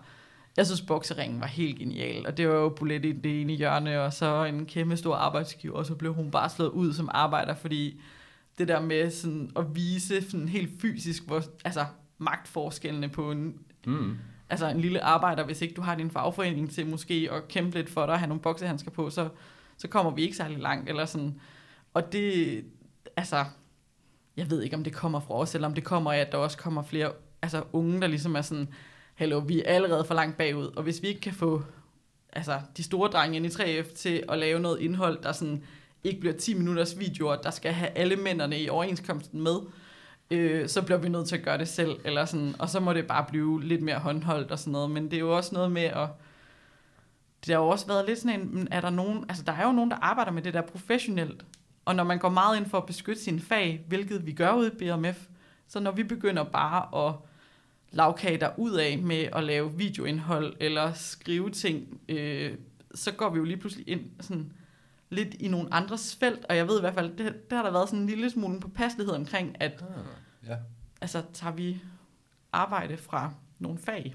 [SPEAKER 4] jeg synes, bokseringen var helt genial, og det var jo Bolette i det ene hjørne, og så en kæmpe stor arbejdsgiver, og så blev hun bare slået ud som arbejder, fordi det der med sådan at vise sådan helt fysisk, hvor, altså magtforskellene på en,
[SPEAKER 3] Mm.
[SPEAKER 4] altså en lille arbejder, hvis ikke du har din fagforening til måske at kæmpe lidt for dig og have nogle boksehandsker på, så, så kommer vi ikke særlig langt, eller sådan. Og det, altså, jeg ved ikke, om det kommer fra os, eller om det kommer af, at der også kommer flere altså unge, der ligesom er sådan, hallo, vi er allerede for langt bagud, og hvis vi ikke kan få altså, de store drenge ind i 3F til at lave noget indhold, der sådan ikke bliver 10 minutters videoer, der skal have alle mændene i overenskomsten med, øh, så bliver vi nødt til at gøre det selv, eller sådan, og så må det bare blive lidt mere håndholdt og sådan noget, men det er jo også noget med at, det har jo også været lidt sådan en, er der nogen, altså der er jo nogen, der arbejder med det der professionelt, og når man går meget ind for at beskytte sin fag, hvilket vi gør ude i BMF, så når vi begynder bare at lavkage der ud af med at lave videoindhold eller skrive ting, øh, så går vi jo lige pludselig ind sådan lidt i nogle andres felt, og jeg ved i hvert fald, det, det har der været sådan en lille smule på passelighed omkring, at
[SPEAKER 3] Ah, ja.
[SPEAKER 4] altså tager vi arbejde fra nogle fag.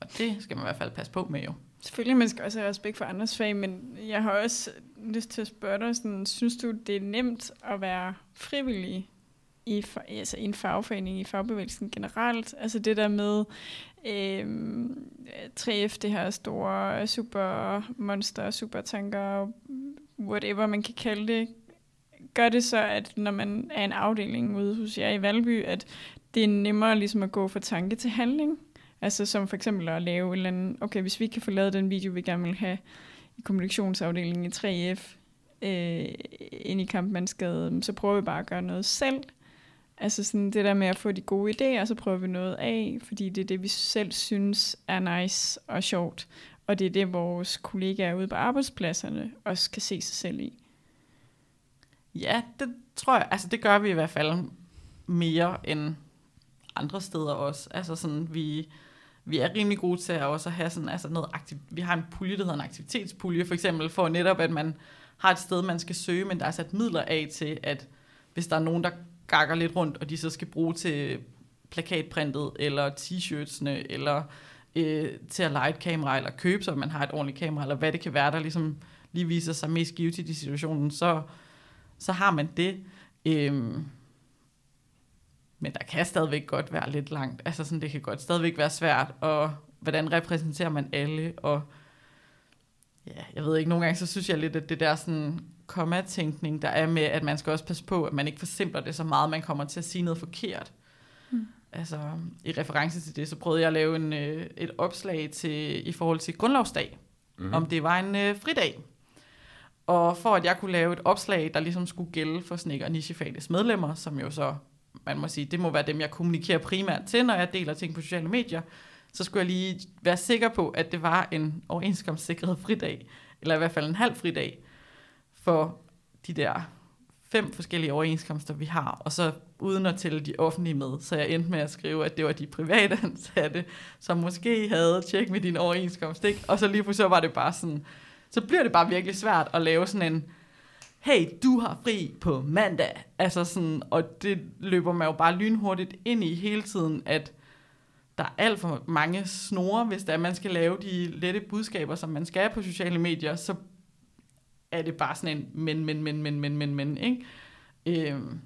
[SPEAKER 4] Og det skal man i hvert fald passe på med jo.
[SPEAKER 2] Selvfølgelig, man skal også have respekt for andres fag, men jeg har også lyst til at spørge dig, sådan, synes du, det er nemt at være frivillig i, for, altså i en fagforening, i fagbevægelsen generelt? Altså det der med øh, 3F, det her store supermonster, supertanker, whatever man kan kalde det, gør det så, at når man er en afdeling ude hos jer i Valby, at det er nemmere ligesom at gå fra tanke til handling? Altså som for eksempel at lave en eller anden, okay, hvis vi kan få lavet den video, vi gerne vil have i kommunikationsafdelingen i 3F, øh, ind i kampmandsgade, så prøver vi bare at gøre noget selv. Altså sådan det der med at få de gode idéer, så prøver vi noget af, fordi det er det, vi selv synes er nice og sjovt. Og det er det, vores kollegaer ude på arbejdspladserne også kan se sig selv i.
[SPEAKER 4] Ja, det tror jeg, altså det gør vi i hvert fald mere end andre steder også. Altså sådan, vi, vi er rimelig gode til at også have sådan, altså noget aktiv, vi har en pulje, der hedder en aktivitetspulje, for eksempel for netop, at man har et sted, man skal søge, men der er sat midler af til, at hvis der er nogen, der gakker lidt rundt, og de så skal bruge til plakatprintet, eller t-shirtsene, eller øh, til at lege et kamera, eller købe, så man har et ordentligt kamera, eller hvad det kan være, der ligesom lige viser sig mest givet i de situationen, så, så har man det. Øhm, men der kan stadigvæk godt være lidt langt. Altså sådan, det kan godt stadigvæk være svært, og hvordan repræsenterer man alle, og ja, jeg ved ikke, nogle gange så synes jeg lidt, at det der sådan kommatænkning, der er med, at man skal også passe på, at man ikke forsimpler det så meget, man kommer til at sige noget forkert. Mm. Altså, i reference til det, så prøvede jeg at lave en, øh, et opslag til, i forhold til grundlovsdag, mm-hmm. om det var en øh, fridag. Og for at jeg kunne lave et opslag, der ligesom skulle gælde for Snikker Nichefagets medlemmer, som jo så, man må sige, det må være dem, jeg kommunikerer primært til, når jeg deler ting på sociale medier, så skulle jeg lige være sikker på, at det var en overenskomstsikret fridag, eller i hvert fald en halv fridag, for de der fem forskellige overenskomster, vi har, og så uden at tælle de offentlige med. Så jeg endte med at skrive, at det var de private ansatte, som måske havde tjekket med din overenskomst, ikke? Og så lige pludselig var det bare sådan, så bliver det bare virkelig svært at lave sådan en, hey, du har fri på mandag. Altså sådan, og det løber man jo bare lynhurtigt ind i hele tiden, at der er alt for mange snore, hvis der man skal lave de lette budskaber, som man skal på sociale medier, så er det bare sådan en men, men, men, men, men, men, men, ikke? Øhm,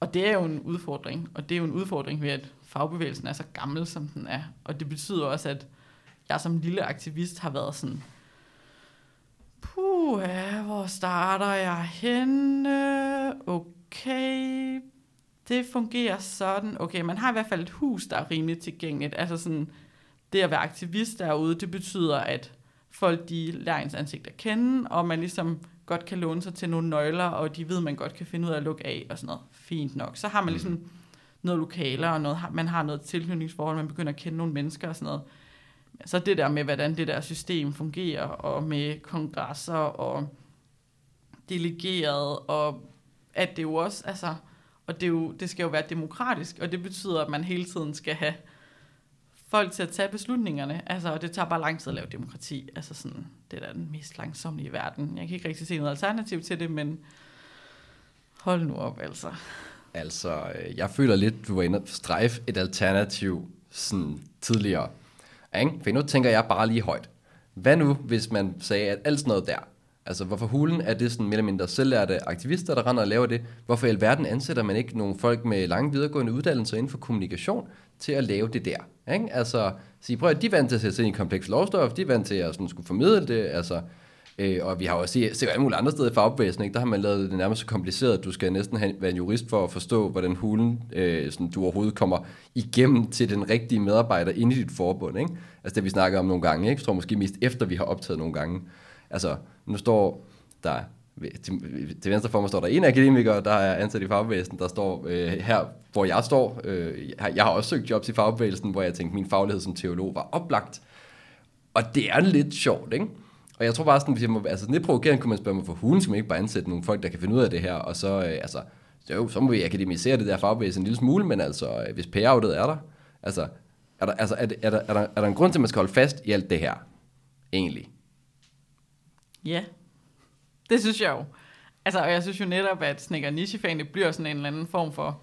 [SPEAKER 4] og det er jo en udfordring, og det er jo en udfordring ved, at fagbevægelsen er så gammel, som den er. Og det betyder også, at jeg som lille aktivist har været sådan, puh, hvor starter jeg henne? Okay, det fungerer sådan. Okay, man har i hvert fald et hus, der er rimelig tilgængeligt. Altså sådan, det at være aktivist derude, det betyder, at folk de lærer ens ansigt at kende, og man ligesom godt kan låne sig til nogle nøgler, og de ved, man godt kan finde ud af at lukke af og sådan noget. Fint nok. Så har man ligesom noget lokaler, og noget, man har noget tilknytningsforhold, man begynder at kende nogle mennesker og sådan noget. Så det der med, hvordan det der system fungerer, og med kongresser og delegeret, og at det jo også, altså, og det, jo, det skal jo være demokratisk, og det betyder, at man hele tiden skal have folk til at tage beslutningerne. Altså, og det tager bare lang tid at lave demokrati. Altså sådan, det er da den mest langsomme i verden. Jeg kan ikke rigtig se noget alternativ til det, men hold nu op, altså.
[SPEAKER 3] Altså, øh, jeg føler lidt, du var inde og strejfe et alternativ sådan tidligere. Ikke? For nu tænker jeg bare lige højt. Hvad nu, hvis man sagde, at alt sådan noget der, altså hvorfor hulen er det sådan mere eller mindre selvlærte aktivister, der render og laver det? Hvorfor i alverden ansætter man ikke nogle folk med lange videregående uddannelser inden for kommunikation til at lave det der? Ikke? Altså, sige, prøv at de er vant til at sætte sig ind i kompleks lovstof, de er vant til at sådan, skulle formidle det, altså, øh, og vi har også set, set alle mulige andre steder i fagbevægelsen, ikke? der har man lavet det nærmest så kompliceret, at du skal næsten have, være en jurist for at forstå, hvordan hulen øh, sådan, du overhovedet kommer igennem til den rigtige medarbejder inde i dit forbund. Ikke? Altså det vi snakker om nogle gange, ikke? jeg tror måske mest efter vi har optaget nogle gange. Altså nu står der til, til venstre for mig står der en akademiker, der er ansat i fagbevægelsen, der står øh, her, hvor jeg står. Øh, jeg har også søgt jobs i fagbevægelsen, hvor jeg tænkte, min faglighed som teolog var oplagt. Og det er lidt sjovt, ikke? Og jeg tror bare sådan, hvis jeg må, altså lidt provokerende kunne man spørge mig, for hun skal man ikke bare ansætte nogle folk, der kan finde ud af det her, og så, øh, altså, så, jo, så må vi akademisere det der fagbevægelse en lille smule, men altså, øh, hvis payoutet er der, altså, er der, altså, er, det, er, der, er, der, er der en grund til, at man skal holde fast i alt det her, egentlig?
[SPEAKER 4] Ja, det synes jeg jo. Altså, og jeg synes jo netop, at Snikker Nichefagene bliver sådan en eller anden form for...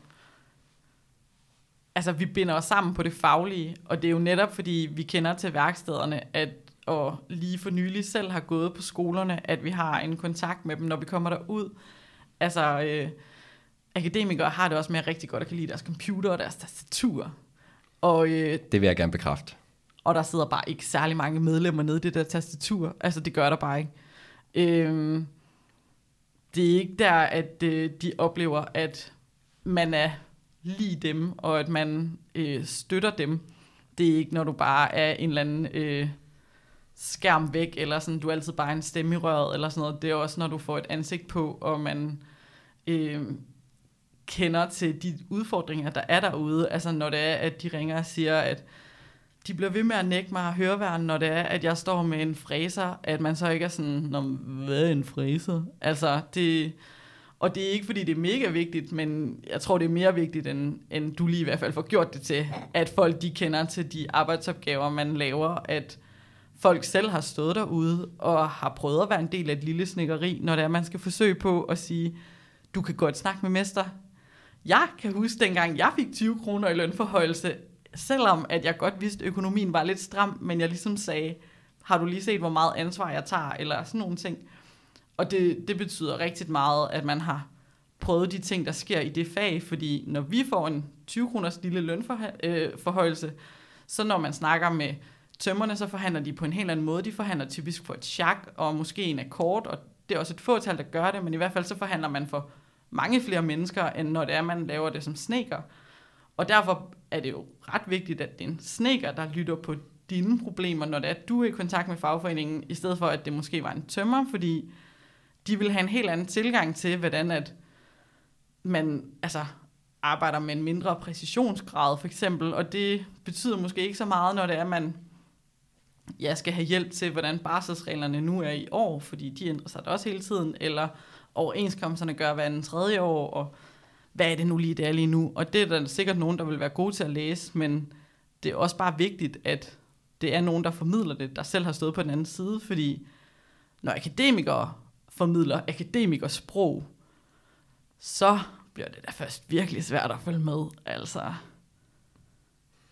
[SPEAKER 4] Altså, vi binder os sammen på det faglige, og det er jo netop, fordi vi kender til værkstederne, at og lige for nylig selv har gået på skolerne, at vi har en kontakt med dem, når vi kommer derud. Altså, øh, akademikere har det også med at rigtig godt at kan lide deres computer og deres tastatur. Og, øh,
[SPEAKER 3] det vil jeg gerne bekræfte.
[SPEAKER 4] Og der sidder bare ikke særlig mange medlemmer nede i det der tastatur. Altså, det gør der bare ikke. Øh, det er ikke der, at øh, de oplever, at man er lige dem, og at man øh, støtter dem. Det er ikke, når du bare er en eller anden øh, skærm væk, eller sådan, du er altid bare en stemme i røret, eller sådan noget. Det er også, når du får et ansigt på, og man øh, kender til de udfordringer, der er derude. Altså, når det er, at de ringer og siger, at de bliver ved med at nægte mig høreværn, når det er, at jeg står med en fræser, at man så ikke er sådan, Nå, hvad er en fræser? Altså, det, og det er ikke, fordi det er mega vigtigt, men jeg tror, det er mere vigtigt, end, end du lige i hvert fald får gjort det til, at folk de kender til de arbejdsopgaver, man laver, at folk selv har stået derude og har prøvet at være en del af et lille snikkeri, når det er, man skal forsøge på at sige, du kan godt snakke med mester. Jeg kan huske dengang, jeg fik 20 kroner i lønforhøjelse, selvom at jeg godt vidste, at økonomien var lidt stram, men jeg ligesom sagde, har du lige set, hvor meget ansvar jeg tager, eller sådan nogle ting. Og det, det betyder rigtig meget, at man har prøvet de ting, der sker i det fag, fordi når vi får en 20 kroners lille lønforhøjelse, øh, så når man snakker med tømmerne, så forhandler de på en helt anden måde. De forhandler typisk for et chak og måske en akkord, og det er også et fåtal, der gør det, men i hvert fald så forhandler man for mange flere mennesker, end når det er, man laver det som sneker. Og derfor er det jo ret vigtigt, at det er en sneker, der lytter på dine problemer, når det er, at du er i kontakt med fagforeningen, i stedet for, at det måske var en tømmer, fordi de vil have en helt anden tilgang til, hvordan at man altså, arbejder med en mindre præcisionsgrad, for eksempel, og det betyder måske ikke så meget, når det er, at man jeg skal have hjælp til, hvordan barselsreglerne nu er i år, fordi de ændrer sig da også hele tiden, eller overenskomsterne gør hver anden tredje år, og hvad er det nu lige, det er lige nu? Og det er der sikkert nogen, der vil være gode til at læse, men det er også bare vigtigt, at det er nogen, der formidler det, der selv har stået på den anden side, fordi når akademikere formidler akademikers sprog, så bliver det da først virkelig svært at følge med. Altså,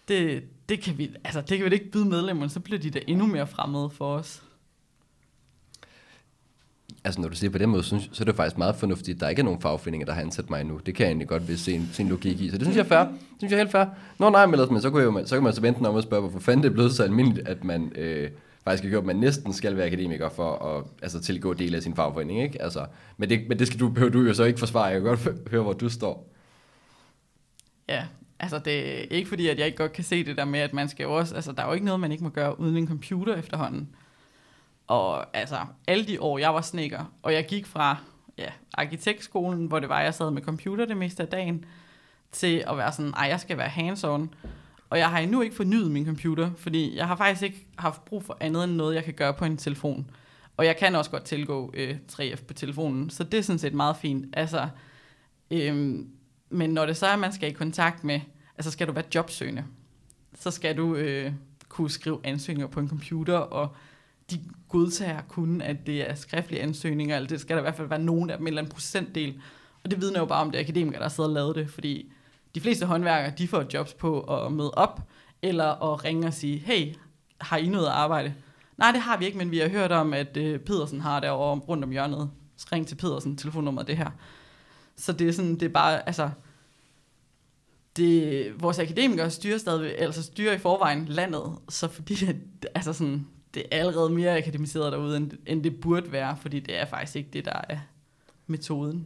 [SPEAKER 4] det, det, kan vi, altså, det kan vi ikke byde medlemmerne, så bliver de da endnu mere fremmede for os.
[SPEAKER 3] Altså når du siger på den måde, så, så er det faktisk meget fornuftigt, at der ikke er nogen fagforeninger, der har ansat mig nu. Det kan jeg egentlig godt vil se en, se en logik i. Så det synes jeg er fair. Det synes jeg er helt fair. Nå nej, men så, kunne jeg, så kan man så vente om at spørge, hvorfor fanden det er blevet så almindeligt, at man øh, faktisk har gjort, at man næsten skal være akademiker for at altså, tilgå del af sin fagforening. Ikke? Altså, men, det, men det skal du, behøver du jo så ikke forsvare. Jeg kan godt høre, hvor du står.
[SPEAKER 4] Ja, altså det er ikke fordi, at jeg ikke godt kan se det der med, at man skal jo også, altså der er jo ikke noget, man ikke må gøre uden en computer efterhånden. Og altså, alle de år, jeg var sneker, og jeg gik fra ja, arkitektskolen, hvor det var, jeg sad med computer det meste af dagen, til at være sådan, ej, jeg skal være hands-on. Og jeg har endnu ikke fornyet min computer, fordi jeg har faktisk ikke haft brug for andet end noget, jeg kan gøre på en telefon. Og jeg kan også godt tilgå øh, 3F på telefonen, så det er sådan set meget fint. Altså, øhm, men når det så er, at man skal i kontakt med, altså skal du være jobsøgende, så skal du øh, kunne skrive ansøgninger på en computer, og de godtager kun, at det er skriftlige ansøgninger, eller det skal der i hvert fald være nogen af dem, en eller anden procentdel. Og det vidner jo bare om, det er akademikere, der sidder og lavet det, fordi de fleste håndværkere, de får jobs på at møde op, eller at ringe og sige, hey, har I noget at arbejde? Nej, det har vi ikke, men vi har hørt om, at øh, Pedersen har derovre rundt om hjørnet. Så ring til Pedersen, telefonnummeret det her. Så det er sådan, det er bare, altså, det, vores akademikere styrer stadig, altså styrer i forvejen landet, så fordi, (laughs) altså sådan, det er allerede mere akademiseret derude, end, end det burde være, fordi det er faktisk ikke det, der er metoden.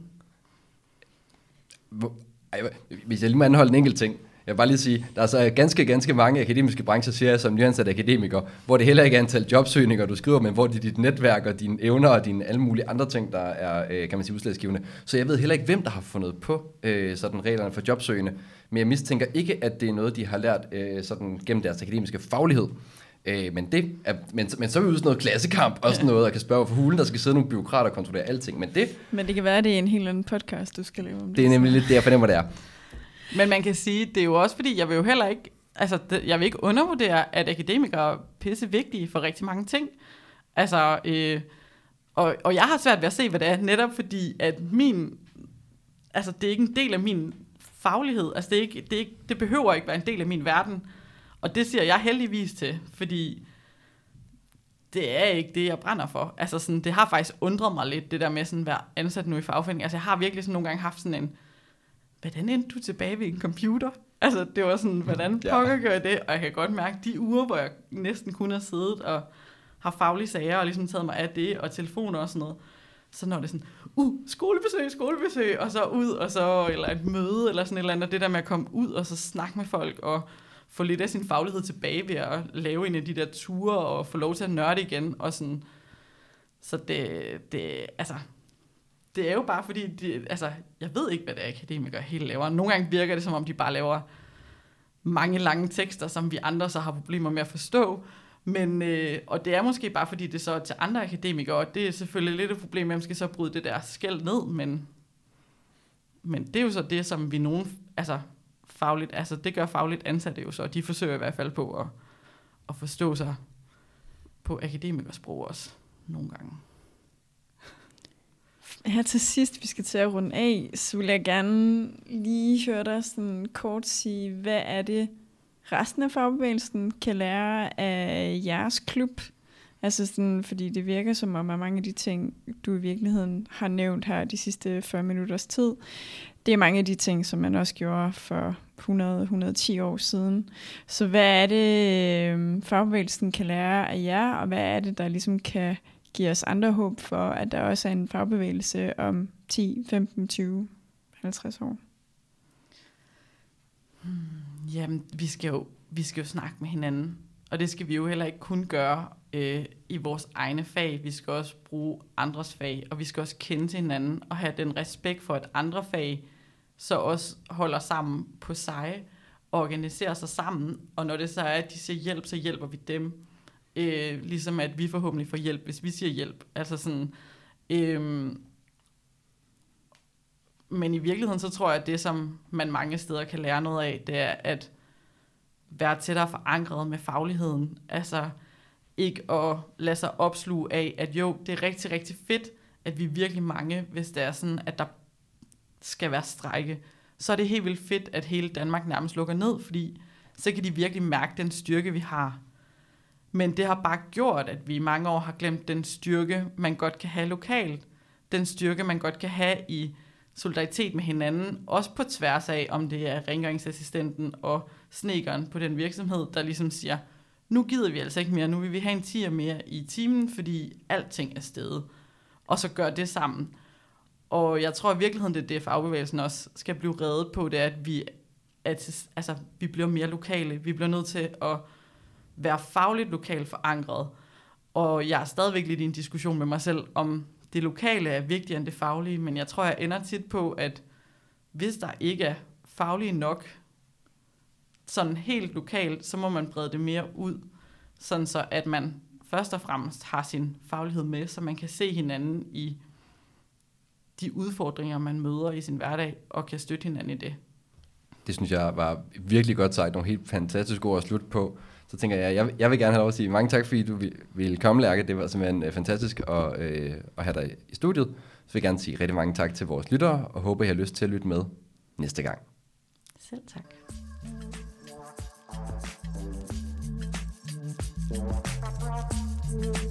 [SPEAKER 3] Hvor, ej, hvis jeg lige må anholde en enkelt ting. Jeg vil bare lige sige, der er så ganske, ganske mange akademiske brancher, siger jeg som nyansat akademiker, hvor det heller ikke er antal jobsøgninger, du skriver, men hvor det er dit netværk og dine evner og dine alle mulige andre ting, der er, øh, kan man sige, udslagsgivende. Så jeg ved heller ikke, hvem der har fundet på øh, sådan reglerne for jobsøgende, men jeg mistænker ikke, at det er noget, de har lært øh, sådan gennem deres akademiske faglighed. Øh, men, det er, men, men så er vi ude sådan noget klassekamp og sådan noget, og kan spørge for hulen, der skal sidde nogle byråkrater og kontrollere alting. Men det,
[SPEAKER 2] men det kan være, at det er en helt anden podcast, du skal lave om det.
[SPEAKER 3] Det er nemlig lidt det, jeg fornemmer, det er.
[SPEAKER 4] Men man kan sige, det er jo også fordi, jeg vil jo heller ikke, altså det, jeg vil ikke undervurdere, at akademikere er pisse vigtige for rigtig mange ting. Altså, øh, og, og jeg har svært ved at se, hvad det er, netop fordi, at min, altså det er ikke en del af min faglighed, altså det, er ikke, det, er ikke, det behøver ikke være en del af min verden. Og det siger jeg heldigvis til, fordi det er ikke det, jeg brænder for. Altså sådan, det har faktisk undret mig lidt, det der med sådan at være ansat nu i fagforeningen. Altså jeg har virkelig sådan nogle gange haft sådan en, hvordan endte du tilbage ved en computer? Altså det var sådan, hvordan pokker gør jeg det? Og jeg kan godt mærke, de uger, hvor jeg næsten kun har siddet og har faglige sager og ligesom taget mig af det, og telefoner og sådan noget, så når det sådan, uh, skolebesøg, skolebesøg, og så ud, og så, eller et møde, eller sådan et eller andet, det der med at komme ud, og så snakke med folk, og få lidt af sin faglighed tilbage ved at lave en af de der ture, og få lov til at nørde igen, og sådan, så det, det altså, det er jo bare fordi, de, altså, jeg ved ikke, hvad det er, akademikere helt laver. Nogle gange virker det, som om de bare laver mange lange tekster, som vi andre så har problemer med at forstå. Men, øh, og det er måske bare, fordi det så er til andre akademikere, og det er selvfølgelig lidt et problem, at man skal så bryde det der skæld ned, men, men det er jo så det, som vi nogen, altså fagligt, altså det gør fagligt ansatte jo så, de forsøger i hvert fald på at, at forstå sig på akademikersprog også nogle gange.
[SPEAKER 2] Her til sidst, vi skal til at runde af, så vil jeg gerne lige høre dig sådan kort sige, hvad er det, resten af fagbevægelsen kan lære af jeres klub? Altså sådan, fordi det virker som om, at mange af de ting, du i virkeligheden har nævnt her de sidste 40 minutters tid, det er mange af de ting, som man også gjorde for 100-110 år siden. Så hvad er det, øhm, fagbevægelsen kan lære af jer, og hvad er det, der ligesom kan give os andre håb for, at der også er en fagbevægelse om 10, 15, 20, 50 år?
[SPEAKER 4] Hmm, jamen, vi skal, jo, vi skal jo snakke med hinanden, og det skal vi jo heller ikke kun gøre øh, i vores egne fag. Vi skal også bruge andres fag, og vi skal også kende til hinanden og have den respekt for, at andre fag så også holder sammen på sig og organiserer sig sammen. Og når det så er, at de siger hjælp, så hjælper vi dem. Øh, ligesom at vi forhåbentlig får hjælp, hvis vi siger hjælp. Altså sådan... Øh, men i virkeligheden, så tror jeg, at det, som man mange steder kan lære noget af, det er at være tættere forankret med fagligheden. Altså ikke at lade sig opsluge af, at jo, det er rigtig, rigtig fedt, at vi er virkelig mange, hvis det er sådan, at der skal være strække, så er det helt vildt fedt, at hele Danmark nærmest lukker ned, fordi så kan de virkelig mærke den styrke, vi har. Men det har bare gjort, at vi i mange år har glemt den styrke, man godt kan have lokalt. Den styrke, man godt kan have i solidaritet med hinanden, også på tværs af, om det er rengøringsassistenten og snekeren på den virksomhed, der ligesom siger, nu gider vi altså ikke mere, nu vil vi have en tier mere i timen, fordi alting er stedet. Og så gør det sammen. Og jeg tror i virkeligheden, det er det, fagbevægelsen også skal blive reddet på, det er, at vi, at, altså, vi bliver mere lokale. Vi bliver nødt til at være fagligt lokalt forankret. Og jeg er stadigvæk lidt i en diskussion med mig selv, om det lokale er vigtigere end det faglige, men jeg tror, jeg ender tit på, at hvis der ikke er faglige nok, sådan helt lokalt, så må man brede det mere ud, sådan så at man først og fremmest har sin faglighed med, så man kan se hinanden i de udfordringer, man møder i sin hverdag, og kan støtte hinanden i det.
[SPEAKER 3] Det synes jeg var virkelig godt sagt, nogle helt fantastiske ord at slutte på. Så tænker jeg, jeg, jeg vil gerne have lov at sige mange tak, fordi du ville komme, Lærke. Det var simpelthen øh, fantastisk at, øh, at have dig i studiet. Så vil jeg gerne sige rigtig mange tak til vores lyttere, og håber, I har lyst til at lytte med næste gang.
[SPEAKER 4] Selv tak.
[SPEAKER 1] Oh